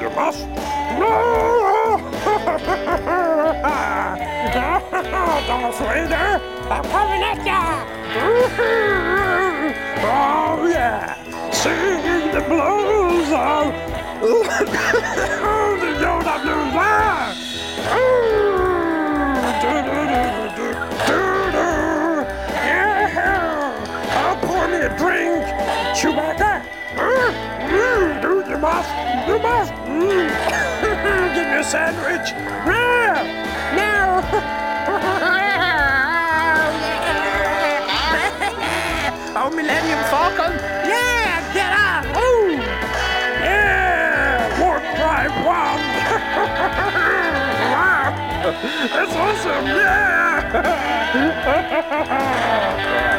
You must. Darth Vader, I'm coming at ya. Oh yeah, sing the blues of the Yoda blues. Ah. Yeah, I'll pour me a drink, Chewbacca. Mm, do you must, you must. Give me a sandwich. Yeah, Oh, Millennium Falcon. Yeah, get up. Ooh. Yeah, warp drive one. wow, that's awesome. Yeah.